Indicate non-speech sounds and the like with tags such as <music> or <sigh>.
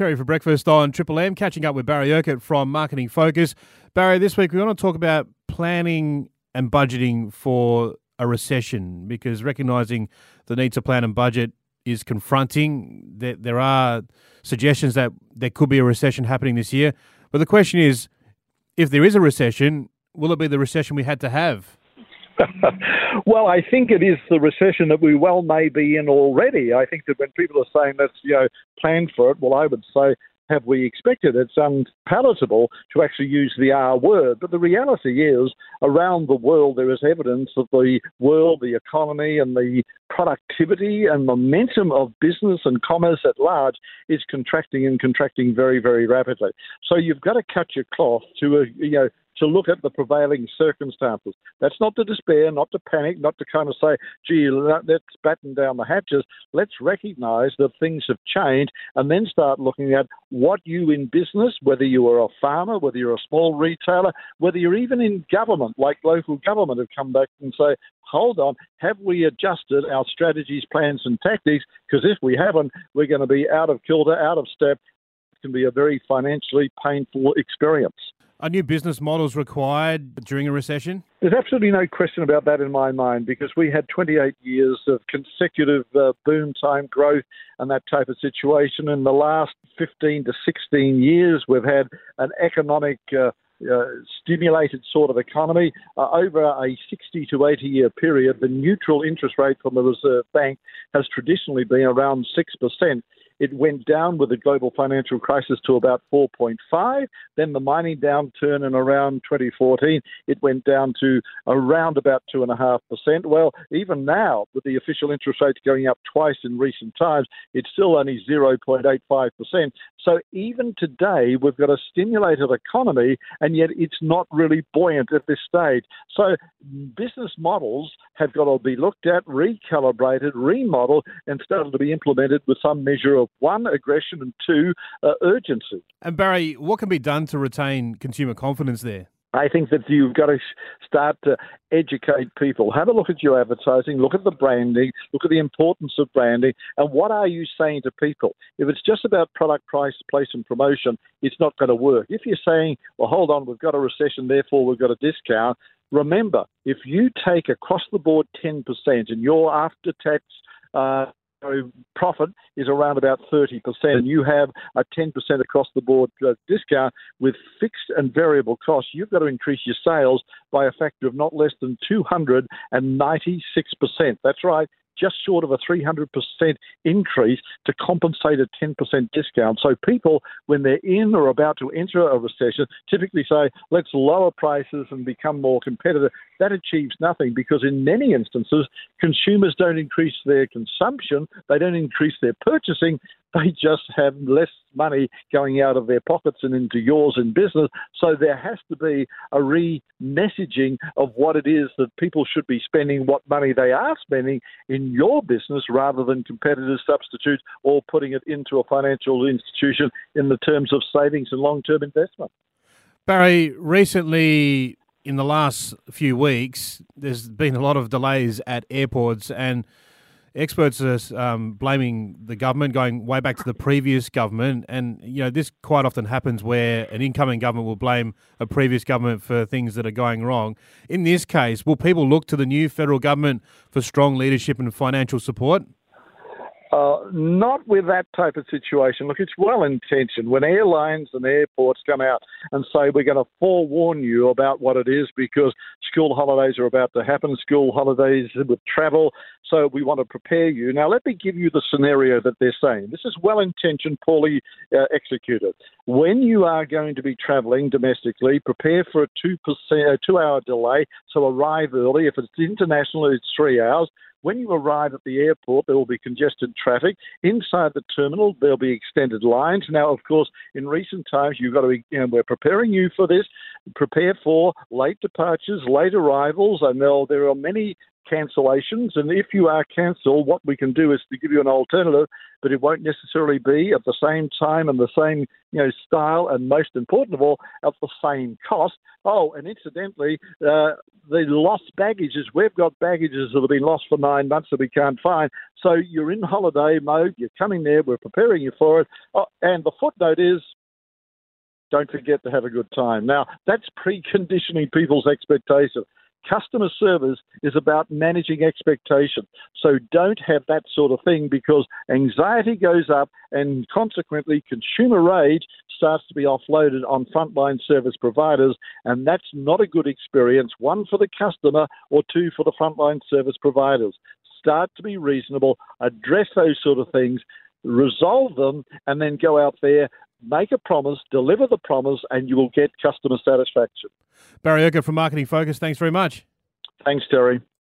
Terry for breakfast on Triple M, catching up with Barry Urquhart from Marketing Focus. Barry, this week we want to talk about planning and budgeting for a recession because recognizing the need to plan and budget is confronting. There, there are suggestions that there could be a recession happening this year. But the question is if there is a recession, will it be the recession we had to have? <laughs> well, I think it is the recession that we well may be in already. I think that when people are saying let's you know plan for it, well, I would say have we expected? It's unpalatable to actually use the R word. But the reality is, around the world, there is evidence that the world, the economy, and the productivity and momentum of business and commerce at large is contracting and contracting very, very rapidly. So you've got to cut your cloth to, a, you know, to look at the prevailing circumstances. That's not to despair, not to panic, not to kind of say, gee, let's batten down the hatches. Let's recognize that things have changed and then start looking at what you in business, whether you are a farmer, whether you're a small retailer, whether you're even in government, like local government, have come back and say, hold on, have we adjusted our strategies, plans, and tactics? Because if we haven't, we're going to be out of kilter, out of step. It can be a very financially painful experience. Are new business models required during a recession? There's absolutely no question about that in my mind because we had 28 years of consecutive uh, boom time growth and that type of situation. In the last 15 to 16 years, we've had an economic uh, uh, stimulated sort of economy. Uh, over a 60 to 80 year period, the neutral interest rate from the Reserve Bank has traditionally been around 6%. It went down with the global financial crisis to about 4.5. Then the mining downturn in around 2014, it went down to around about 2.5%. Well, even now, with the official interest rates going up twice in recent times, it's still only 0.85%. So even today, we've got a stimulated economy, and yet it's not really buoyant at this stage. So business models have got to be looked at, recalibrated, remodeled, and started to be implemented with some measure of one, aggression, and two, uh, urgency. And Barry, what can be done to retain consumer confidence there? I think that you've got to start to educate people. Have a look at your advertising, look at the branding, look at the importance of branding, and what are you saying to people? If it's just about product, price, place, and promotion, it's not going to work. If you're saying, well, hold on, we've got a recession, therefore we've got a discount, remember, if you take across the board 10% and your after tax uh, profit is around about 30%. And you have a 10% across the board uh, discount with fixed and variable costs. You've got to increase your sales by a factor of not less than 296%. That's right just short of a 300% increase to compensate a 10% discount. So people, when they're in or about to enter a recession, typically say, let's lower prices and become more competitive. That achieves nothing because in many instances, consumers don't increase their consumption, they don't increase their purchasing, <laughs> they just have less money going out of their pockets and into yours in business. So there has to be a re messaging of what it is that people should be spending, what money they are spending in your business rather than competitors substitute or putting it into a financial institution in the terms of savings and long term investment. Barry, recently in the last few weeks, there's been a lot of delays at airports and experts are um, blaming the government, going way back to the previous government, and you know this quite often happens where an incoming government will blame a previous government for things that are going wrong. In this case, will people look to the new federal government for strong leadership and financial support? Uh, not with that type of situation. Look, it's well intentioned. When airlines and airports come out and say, we're going to forewarn you about what it is because school holidays are about to happen, school holidays with travel, so we want to prepare you. Now, let me give you the scenario that they're saying. This is well intentioned, poorly uh, executed. When you are going to be traveling domestically, prepare for a 2%, a two hour delay, so arrive early. If it's international, it's three hours. When you arrive at the airport, there will be congested traffic. Inside the terminal, there'll be extended lines. Now, of course, in recent times, you've got to be, you know, we're preparing you for this. Prepare for late departures, late arrivals. I know there are many cancellations. And if you are cancelled, what we can do is to give you an alternative. But it won't necessarily be at the same time and the same you know style, and most important of all, at the same cost. Oh, and incidentally, uh, the lost baggages we've got baggages that have been lost for nine months that we can't find. So you're in holiday mode. You're coming there. We're preparing you for it. Oh, and the footnote is don't forget to have a good time. Now, that's preconditioning people's expectations. Customer service is about managing expectation. So don't have that sort of thing because anxiety goes up and consequently consumer rage starts to be offloaded on frontline service providers. And that's not a good experience, one for the customer or two for the frontline service providers. Start to be reasonable, address those sort of things, resolve them, and then go out there make a promise, deliver the promise, and you will get customer satisfaction. Barry Urquhart from Marketing Focus, thanks very much. Thanks, Terry.